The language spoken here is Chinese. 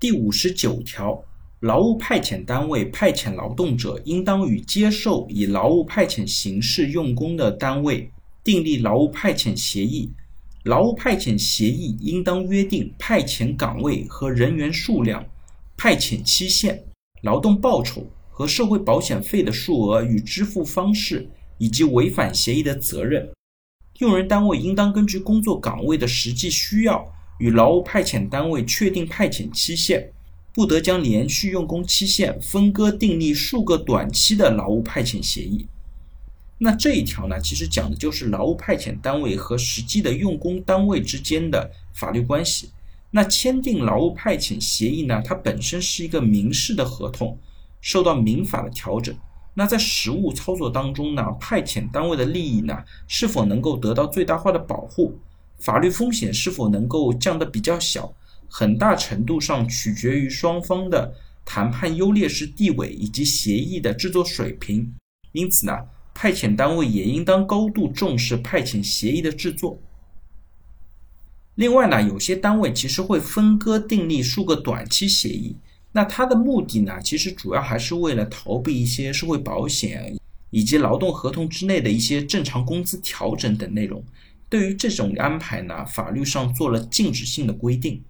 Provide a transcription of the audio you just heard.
第五十九条，劳务派遣单位派遣劳动者，应当与接受以劳务派遣形式用工的单位订立劳务派遣协议。劳务派遣协议应当约定派遣岗位和人员数量、派遣期限、劳动报酬和社会保险费的数额与支付方式，以及违反协议的责任。用人单位应当根据工作岗位的实际需要，与劳务派遣单位确定派遣期限，不得将连续用工期限分割订立数个短期的劳务派遣协议。那这一条呢，其实讲的就是劳务派遣单位和实际的用工单位之间的法律关系。那签订劳务派遣协议呢，它本身是一个民事的合同，受到民法的调整。那在实务操作当中呢，派遣单位的利益呢，是否能够得到最大化的保护，法律风险是否能够降得比较小，很大程度上取决于双方的谈判优劣势地位以及协议的制作水平。因此呢，派遣单位也应当高度重视派遣协议的制作。另外呢，有些单位其实会分割订立数个短期协议。那它的目的呢，其实主要还是为了逃避一些社会保险以及劳动合同之内的一些正常工资调整等内容。对于这种安排呢，法律上做了禁止性的规定。